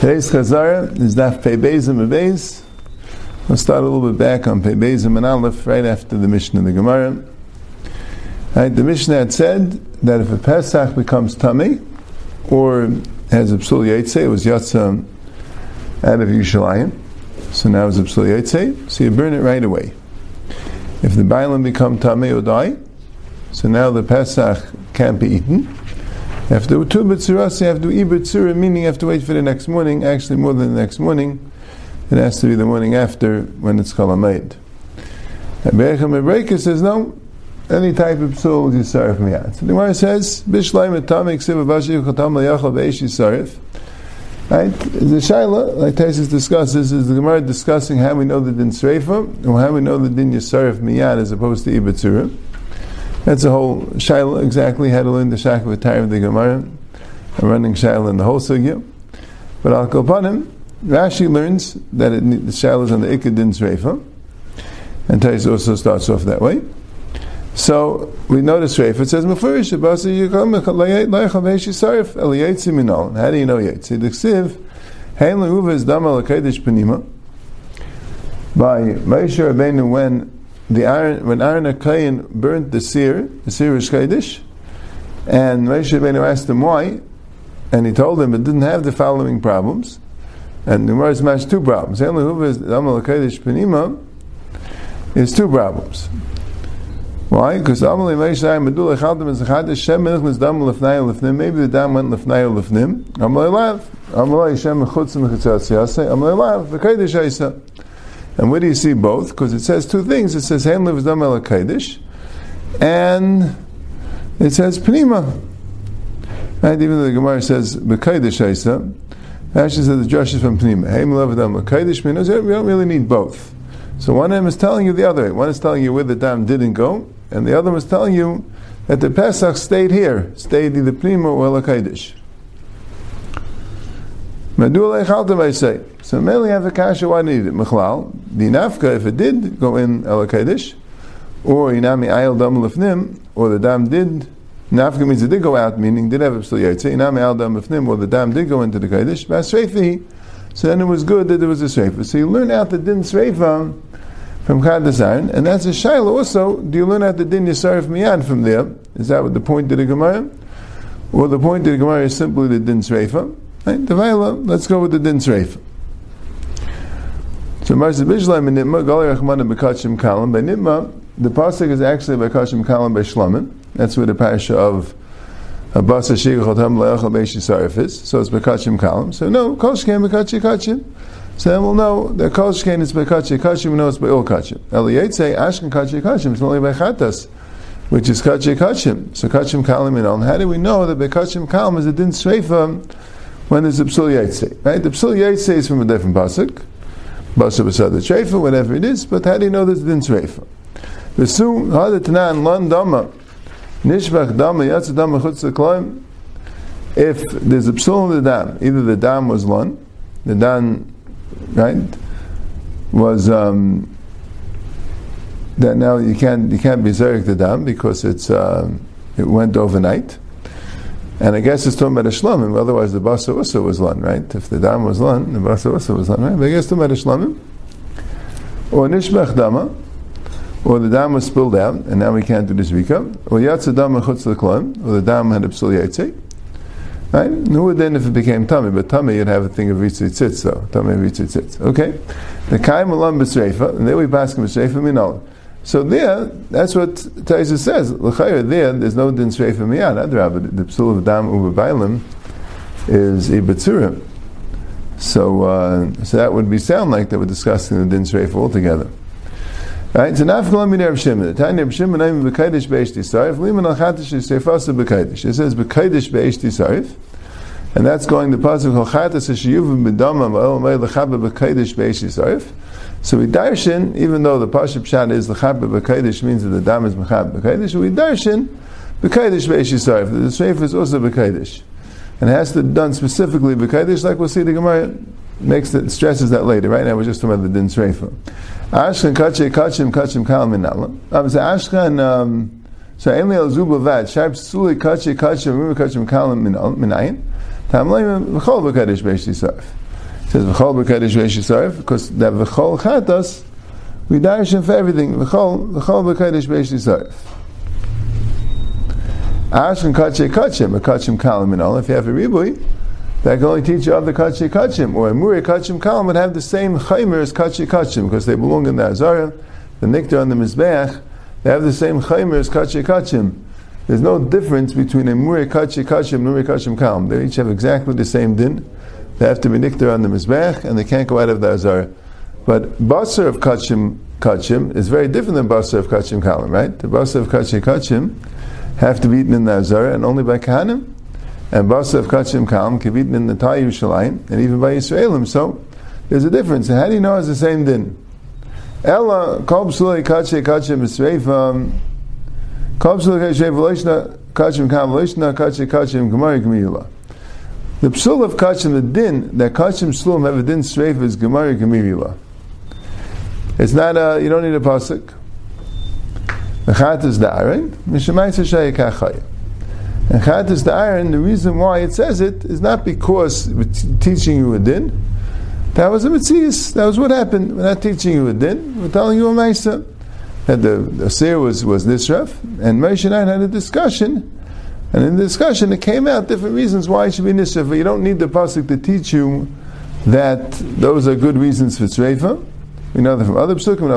Today's Chazara is Daf Pei Bezim Beis. We'll start a little bit back on Pei Bezim and Aleph right after the Mishnah of the Gemara. Right, the Mishnah had said that if a Pesach becomes tummy or has a Psul Yetzeh, it was Yatza out of Yerushalayim, so now it's a Psul Yetzeh, so you burn it right away. If the Bailam become tummy or die, so now the Pesach can't be eaten. Do two b'tzuras, you have to eat b'tzura, meaning you have to wait for the next morning, actually more than the next morning. It has to be the morning after when it's kalamayid. And Be'echem Ebreka says, no, any type of psul you serve me out. So the Gemara says, Bishleim etamik siva vashi chatam layachal be'esh yisarif. Right? The Shaila, like Taisus discusses, is the Gemara discussing how we know the din sreifa, or how we know the din yisarif miyad as opposed to ibatzura. That's a whole shaila exactly how to learn the shakavatayr of the Gemara. A running shaila in the whole sugya. But al kopanim, Rashi learns that it, the shaila is on the ikadin sreifa, and Tais also starts off that way. So we notice Reif. It says Mefurish Abasi Yikom Leichav Sarif Eliyetzi Minol. How do you know Yetzi? The Ksiv Hein Lehuva is Dama Lakedish Penima. By Moshe Rabbeinu when the Aaron when Aaron Akayin burnt the seer, the seer is Kedish, and Moshe Rabbeinu asked him why, and he told him it didn't have the following problems. And the Gemara smashed two problems. Is Dama Lakedish Penima is two problems. Why? Because Amalei Meishai Medula Chaldim is Chadash. Maybe the dam went Lefnai Lefnim. Amalei Lav. Amalei Shem Mechutz Mechitzatz Yasei. Amalei Lav. V'Kaidish Aisa. And where do you see both? Because it says two things. It says Hem Lev Zdam El and it says Pnima. And Even though the Gemara says B'Kaidish Aisa, actually says the Josh is from Pnima. Zdam El Kaidish. We don't really need both. So one of them is telling you the other. One is telling you where the dam didn't go, and the other was telling you that the Pesach stayed here, stayed either Prima or Lakaidish. Say. So mainly have a kasha, why need it? Mechlal, the nafka, if it did go in Elakaidish, or inami ayel dam lefnim, or the dam did, nafka means it did go out, meaning did have a psul yotze, inami ayel dam lefnim, or the dam did go into the Kaidish, basreifi, so then it was good that there was a sreifa. So you learn out the din sreifa, from Chadazayin, and that's a shaila also. Do you learn out the din Yisarif Miyad from there? Is that what the point of the Gemara? Well, the point of the Gemara is simply the din Sreifa? Right? The Vaila, let's go with the din Sreifa. So Marsa Bishlam and Nitma, Gali Rachmana Bekachim Kalam. By Nitma, the Pasuk is actually Bekachim Kalam by Shlamim. That's where the parasha of Abasa Shigachotam Leachal Beish Yisarif is. So it's Bekachim Kalam. So no, Koshkem Bekachim Kachim. So then we'll know that Kol Shkein is by Kachi Kachim, we know it's all Kachim. Eliyet say Ashken Kachi Kachim, it's only by Chatas, which is Kachi Kachim. So Kachim Kalim and. How do we know that by Kachim Kalim is a din Sreifa when there's a Psul Yetzei? Right? The Psul Yetzei is from a different Pasuk. Basad the Shreifa, whatever it is, but how do you know a din Sreifa? The Su, Hada Lan Dama, Nishbach Dama, Yatsa Dama Chutz if there's a Psul in the Dam, either the Dam was Lan, the Dam right? Was um, that now you can't you can't be zerek the dam because it's uh, it went overnight, and I guess it's talking about a shlomim. Otherwise, the basa usa was lun, right? If the dam was lun, the basa usa was lun, right? But I guess talking about a shlomim or nishmech dama. Or the dam was spilled out, and now we can't do this vika. Or yatsa dam chutz or the dam had a psul. Right? No, then if it became tummy, but tummy you'd have a thing of ritzitzitz though. Tummy ritzitzitz. Okay? The kaim alam b'sreifa, and there we pass him b'sreifa minol. So there, that's what Taisa says. L'chayr there, there's no din sreifa miyad. Adrab, the psul of dam ubabailim is ibetzurim. So, uh, so that would be sound like that we're discussing the din sreifa altogether. Right? So nafkal min Reb Shimon. The Tanya Reb Shimon I'm b'kaidish be'esh tisarif. Liman al chatish is seifasa b'kaidish. It says b'kaidish be'esh tisarif. And that's going the pasuk al chatas shiyuvim b'damam el mei l'chaba b'kaidish be'esh tisarif. So we darshan, even though the pasuk pshat is l'chaba b'kaidish means that the dam is m'chab b'kaidish, we darshan b'kaidish be'esh tisarif. The seif is also b'kaidish. And it has to be done specifically b'kaidish, like we'll see the Gemara makes it stresses that later. Right now we're just talking about the din sreifa. Ashkan kache kachim kachim kal minala. Um, so Ashkan um, So Ein Leil Zubavad, Sharp Suli Kachi Kachi Rumah Kachi Mekalim Minayin, Tamlayim V'chol B'Kadosh B'Esh Yisarf. Says V'chol B'Kadosh Yisarf, because that V'chol Chatos, we darshan for everything. V'chol V'chol B'Kadosh B'Esh Yisarf. Ashkan Kachi Kachim, a Kachim Kalim Minal, if you have a Ribui, that can only teach you of the Kachi Kachim, or a Muri Kachim Kalim would have the same Chaymer as Kachi Kachim, because they belong in the Azara, the Niktar and the Mizbeach, they have the same Chaymer as Kachi Kachim. There's no difference between a Muri Kachi Kachim and Muri Kachim Kalim. They each have exactly the same din. They have to be Niktar on the Mizbeach, and they can't go out of the Azara. But Basar of Kachim Kachim is very different than Basar of Kachim Kalim, right? The Basar of Kachim Kachim have to be eaten in the Azara and only by Kahanim. And Basar of Kachim Kalim can be eaten in the Tai Yerushalayim and even by Yisraelim. So there's a difference. And how do you know it's the same din? Ella, Kol Psulei Kachim Kachim Yisreifam, Kol Psulei Kachim Kachim Kalim V'loishna Kachim Kachim Gemari Gemiyula. The psul of kachim, the din that kachim slum have a din streif is gemari gemirila. It's not a you don't need a pasuk. The chat is the Aaron. And chat is the Aaron. The reason why it says it is not because it's teaching you a din. That was a mitzvah. That was what happened. We're not teaching you a din. We're telling you a ma'isa. That the, the seer was was nisraf, and Moshe and I had a discussion. And in the discussion, it came out different reasons why it should be. But you don't need the pasuk to teach you that those are good reasons for tzreifa. We know that from other psukim.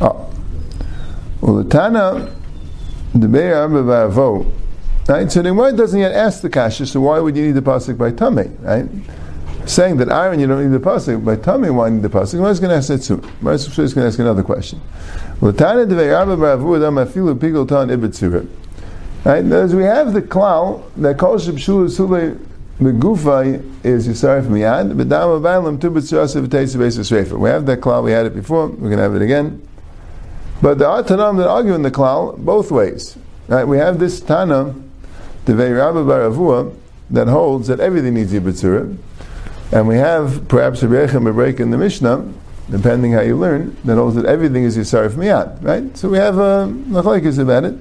Oh. Well, the Tana, the Be'er right? So the Gemara doesn't yet ask the kasha, so why would you need the pasuk by Tameh, right? Saying that iron you don't need the pasuk, by Tameh why need the pasuk? Gemara's going to ask that soon. Gemara's going to ask another question. Right? As we have the klal that calls Shibshul Sule Megufay is Yisarif Miyad, but Dama Bailam Tu B'Tzurasa V'Teitza Beis Refer. We have that klal, we had it before, we're going to have it again. But there are Tanam that argue in the klal both ways. Right? We have this Tana, the Ve'Rabba Baravua, that holds that everything needs Yibutzura. And we have perhaps a Rechem break in the Mishnah, depending how you learn, that holds that everything is Yisarif Miyad. Right? So we have a Machlaikis about it.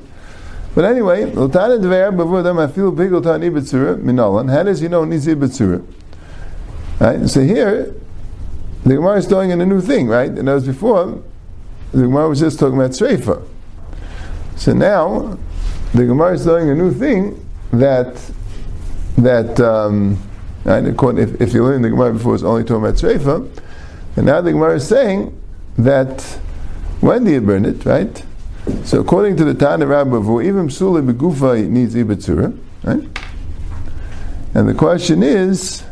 But anyway. How does he know needs? Right? So here, the Gemara is doing in a new thing, right? And as before, the Gemara was just talking about Sreifa. So now, the Gemara is doing a new thing that, that um, right, if, if you learned the Gemara before, it's only talking about and now the Gemara is saying that when do you burn it, right? So according to the Tana Rabbavu, even Psula Begufa needs Ibatzura, right? And the question is,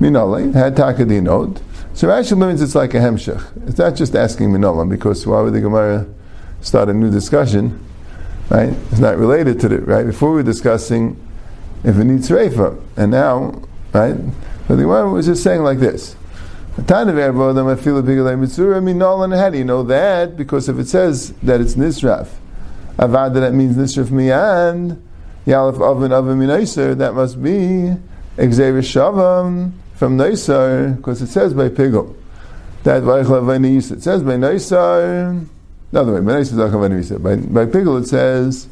Minale, had Takadinot, so Rashi learns it's like a hemshech. It's not just asking minolam because why would the Gemara start a new discussion? Right? It's not related to it. Right? Before we were discussing if it needs reifa, and now, right? But the Gemara was just saying like this. You know that? Because if it says that it's nisraf, avad that means nisraf miyan, yalef oven oven minaiser, that must be exeris shavam from Naisar, because it says by Pigel. That it says by Naisar, another way, by Naisar by, by Pigel it says,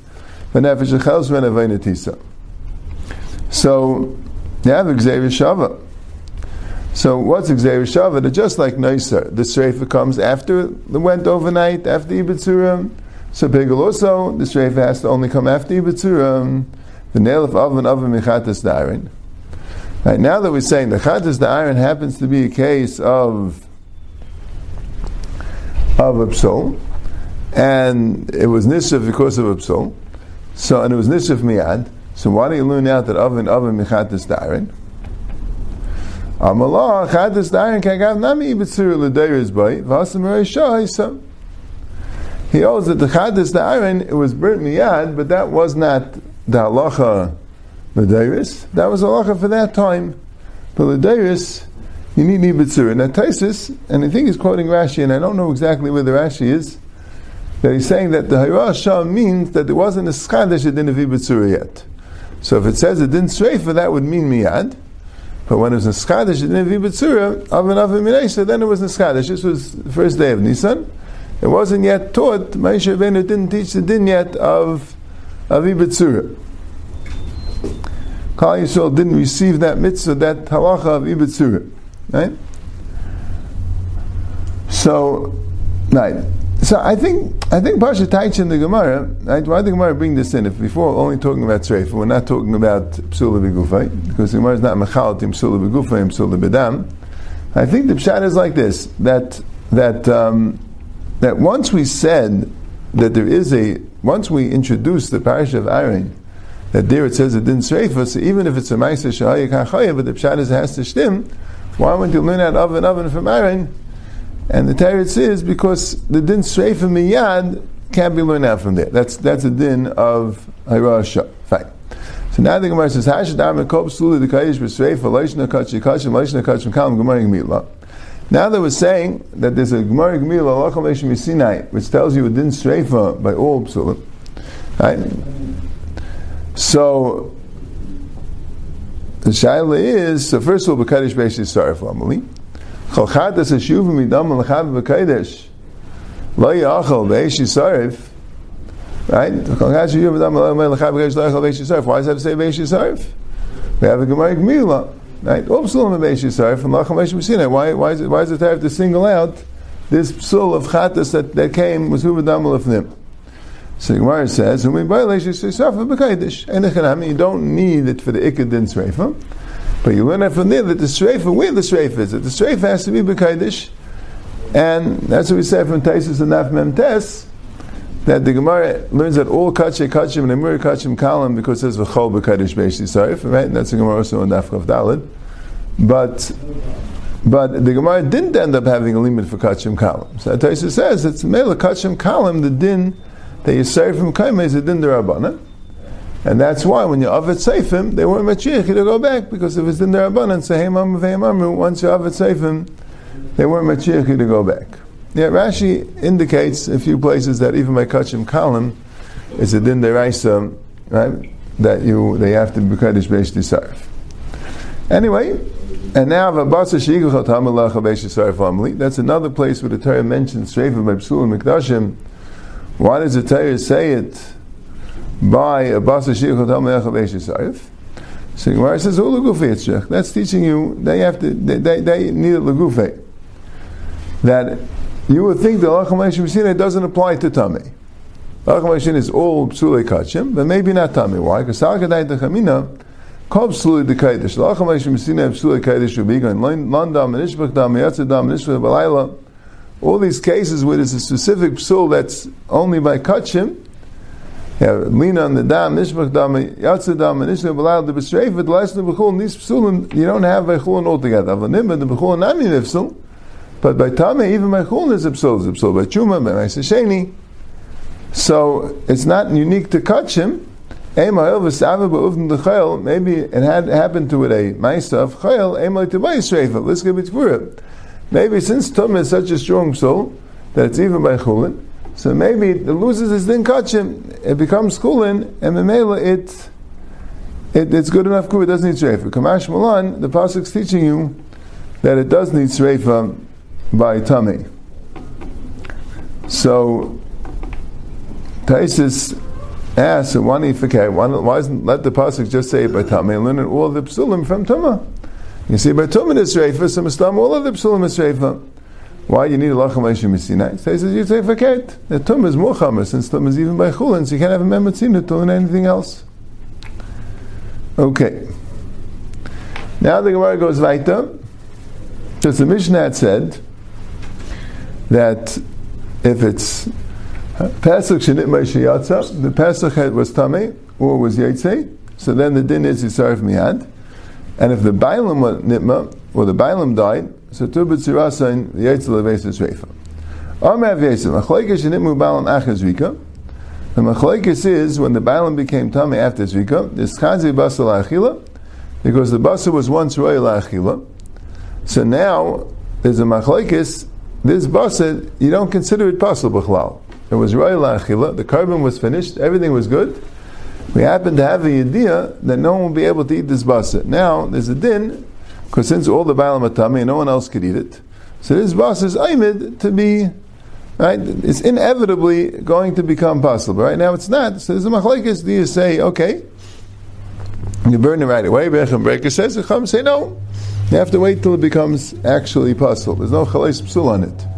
so, you have Xavier Shava. So what's Xavier Shava? They're just like Naisar. The Sreifa comes after the went overnight, after Ibitzurim. So Pigel also, the Sreifa has to only come after Ibitzurim. The nail of oven oven mechatas darin. Right, now that we're saying the Chatas the Aaron happens to be a case of of a and it was nisif because of a so and it was nisif miyad. So why do you learn out that oven oven mechatas Aaron? Amalah chatas Aaron kagav nami ibitzur l'deiris by v'asamar shah He owes that the chatas Aaron it was burnt miyad, but that was not the halacha Ladairis, that was halacha for that time. But Ladairis, you need Nibitzur. Now Taisis, and I think he's quoting Rashi, and I don't know exactly where the Rashi is, that he's saying that the Hayra means that there wasn't a Skadish that didn't have yet. So if it says it didn't for that would mean Miyad. But when it was a Skadish, it didn't have Ibetzura, Avin Avin Minesa, then it was a Skadish. This was the first day of Nisan. it wasn't yet taught. Moshe Rabbeinu didn't teach the din yet of of Ibetzura. Klal Yisrael didn't receive that mitzvah, that halacha of Ibetzura, right? So, right. So I think I think Pasha Taich in the Gemara. Right, why the Gemara bring this in? If before only talking about Treifa, we're not talking about Psula B'Gufay because the Gemara is not Mechal Tim Psula B'Gufay Psula B'Dam. I think the pshat is like this: that that um, that once we said that there is a once we introduced the parish of Aaron, that there it says it didn't Treifa. So even if it's a Ma'aser Shahayik but the pshat is has to shtim. Why wouldn't you learn that oven oven from Aaron? And the Teretz is because the din Sreifa Miyad can't be learned out from there. That's that's a din of Hirasha. Fine. So now the Gemara says, Hashadam Mekob Sulu the Kayish B'Sreifa Leishna Kachim Kachim Leishna Kachim Kalam Gemara Gemila. Now they were saying that there's a Gemara Gemila Lacham Leishim Sinai, which tells you a din Sreifa by all Psulim. Right? So the Shaila is, so first of all, B'Kadish Beish Yisarif Lamali. Chalchadas Hashuv Midam L'chav B'Kodesh Lo Yachal B'Eish Yisarif Right? Chalchadas Hashuv Midam L'chav B'Kodesh Lo Yachal B'Eish Yisarif Why does to say B'Eish Yisarif? We have a Gemara Gmila Right? All psulim B'Eish Yisarif and Lacham B'Eish Messina Why, why, is it, why does it have to single out this psul of Chatas that, that came was Huvadam L'fnim? So Gemara says, "When we violate Yisarif B'Kodesh, and you don't need it for the Ikadin Sreifa." But you learn that from there that the streifa, where the streifa is, that the streifa has to be b'kaidish, and that's what we say from Taisus and Naf Mem Tes, that the Gemara learns that all kachem kachim and emir kachim kalam because it says v'chol b'kaidish b'esh sarif, right? And that's the Gemara also in Naf Chav Dalid. But but the Gemara didn't end up having a limit for kachim kalam. So Taisus says it's mele kachim kalam the din that you say from kaima is a din derabbanan. And that's why when you avet seifim, they weren't machiach to go back because if it's in their abundance, say amru amru. Once you avet seifim, they weren't machiach to go back. Yeah, Rashi indicates a few places that even by kachim kalim is a din deraisa, right? That you they have to be kaddish beish disarf. Anyway, and now v'basa sheiguchot hamalach beish disarf amli. That's another place where the Torah mentions shreifa by psulim mikdashim. Why does the Torah say it? By a basa shichot ha'mechav So Gemara says, "Oh, lagufe That's teaching you they have to they, they, they need a lagufe. That you would think the lachem doesn't apply to tummy. Lachem is all psule kachim, but maybe not tummy. Why? Because salkadai dechamina. Kol psule dekaidish. Lachem mishina psule kaidish ubigan. Landam and ishbach dam yatzadam and ishbach balayla. All these cases where there's a specific psul that's only by kachim, lina on the dam, nishmach dam, yatzah dam, nishmach balal the b'shreifet, l'asnu b'chul, these psulim, you don't have b'chulin altogether. Avanim, the b'chulin nami nifsul, but by tame, even by is psul, is psul, by chuma, by ma'aseh So, it's not unique to kachim, maybe it had happened to it a ma'isa of chayil, Maybe since tum is such a strong soul, that it's even by chulin, so maybe it loses its din kachim, it becomes kulin, and memela it, it it's good enough good, it doesn't need shreifa. Kamash Malan, the pasuk's teaching you that it does need shreifa by tummy. So Taisis asks, why? Why, doesn't let the pasuk just say it by tummy and learn all the psulim from tumah? You see, by tumah is shreifa, so all of the psulim is shreifa. Why you need a lachem leishim misinai? So he says you say forget the tum is more chamer since tum is even by chulin, so you can't have a memotzina to learn anything else. Okay. Now the Gemara goes weiter. Because the Mishnah had said that if it's Pesach shenit the Pesach head was tame or was yaitse, so then the din is yisarif miyad. And if the bailam was nitma or the bailam died, so tu b'tzirasain the yaitz levesis reifa. Amar v'yesim achleikes shenitmu balam achaz rika. The machlekes is when the balam became tummy after zrika. This chazi basal achila because the basa was once royal achila. So now there's a machlekes. This basa you don't consider it possible b'chlal. It was royal achila. The carbon was finished. Everything was good. We happen to have the idea that no one will be able to eat this basa. Now there's a din because since all the Baalam Atami no one else could eat it, so this boss is Aimid to be Right? It's inevitably going to become possible. Right now it's not. So there's a machlekes. Do you say, okay, you burn it right away? Bechem Breaker says, come say no. You have to wait till it becomes actually possible. There's no chalais psul on it.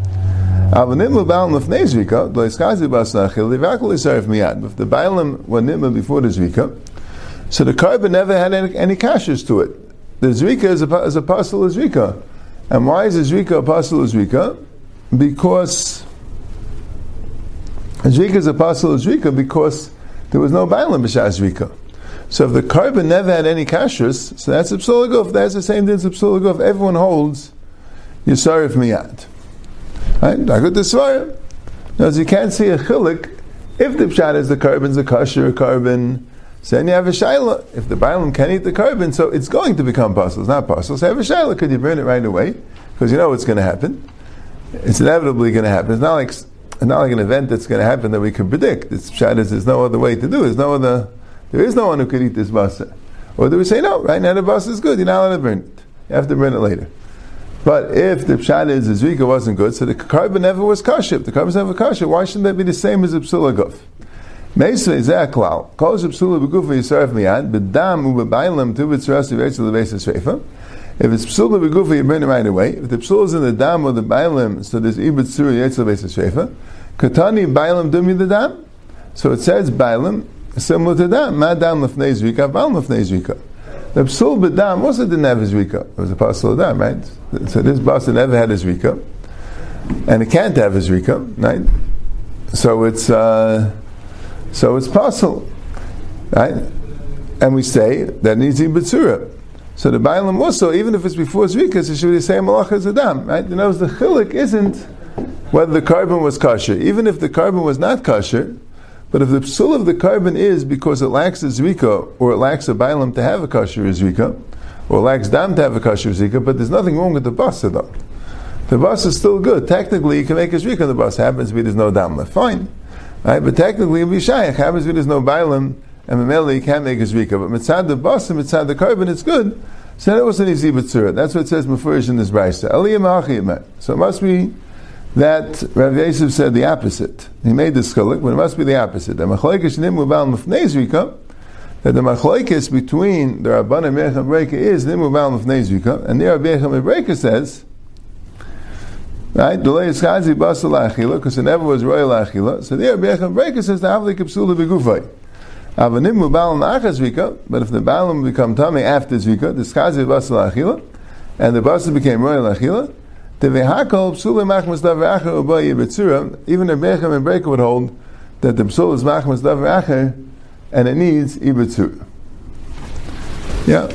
If the bailam were nimma before the zvika, so the carbon never had any, any kashers to it. The zvika is a, is a apostle of zvika. And why is the zvika apostle of zvika? Because zvika is apostle of zvika because there was no bailam b'shas zvika. So if the carbon never had any kashers, so that's a. That's the same thing as a. Everyone holds yisarif miyad. Right? I got the svarim. Now, you can't see a chilik if the pshat is the carbon's a kosher carbon. So then you have a shaila. If the bailam can eat the carbon, so it's going to become possible. It's not possible. So have a shaila. Could you burn it right away? Because you know what's going to happen. It's inevitably going to happen. It's not like not like an event that's going to happen that we can predict. It's pshat is there's no other way to do. There's no other. There is no one who could eat this basa. Or do we say no? Right now the basa is good. You're not allowed to burn it. You have to burn it later. But if the pshat is the zvika wasn't good, so the carbon never was kosher. If the carbon never kosher, why shouldn't that be the same as a psula guf? Meisa is that klal. Kol psula begufa yisaref miyad, bedam ubebailam tu b'tzras yivetzel levesis shrefa. If it's psula begufa, you burn it right away. If the psula is in the dam or the bailam, so there's ibet tzura yetzel levesis shrefa. Katani bailam dumi the dam. So it says bailam, similar to dam. Ma dam lefnei zvika, bailam lefnei zvika. The psul b'dam also didn't have his rika. It was a pasul of dam, right? So this basa never had his rika, and it can't have his rika, right? So it's uh, so it's pasul, right? And we say that needs in b'tzura. So the Bailam also, even if it's before Zrika, it should be the same malach as Adam, right? You know, the chilik isn't whether the carbon was kosher. Even if the carbon was not kosher, but if the psul of the carbon is because it lacks a zvika, or it lacks a bailam to have a kosher zvika, or lacks dam to have a kosher zvika, but there's nothing wrong with the basa though. The bus is still good. Technically, you can make a zvika on the bus. Happens to be there's no dam. Fine. Right? But technically, it'll be shaykh. Happens to be there's no bailam, and mamela you can't make a zvika. But mitzad the bus and mitzad the carbon, it's good. So that was an easy b'tzura. That's what it says mafurish in this brayse. So it must be that Rav Yosef said the opposite. He made this chilik, but it must be the opposite. The machlekes nimu bal mufnei that the machlekes between the Rabban and Mechem Breka is nimu bal mufnei and the Rabbi Mechem Breka says, right, delay is chazi basal achila, because it never was royal achila. So the Rabbi Mechem Breka says the avli kapsula begufay. Avanim bal nachas zvika, but if the balim become tummy after zvika, the chazi basal achila, and the basal became royal achila, the vehakol machmas dav v'acher. Even if Bechem and Breaker would hold that the psul is machmas dav v'acher, and it needs ibetzura. Yeah.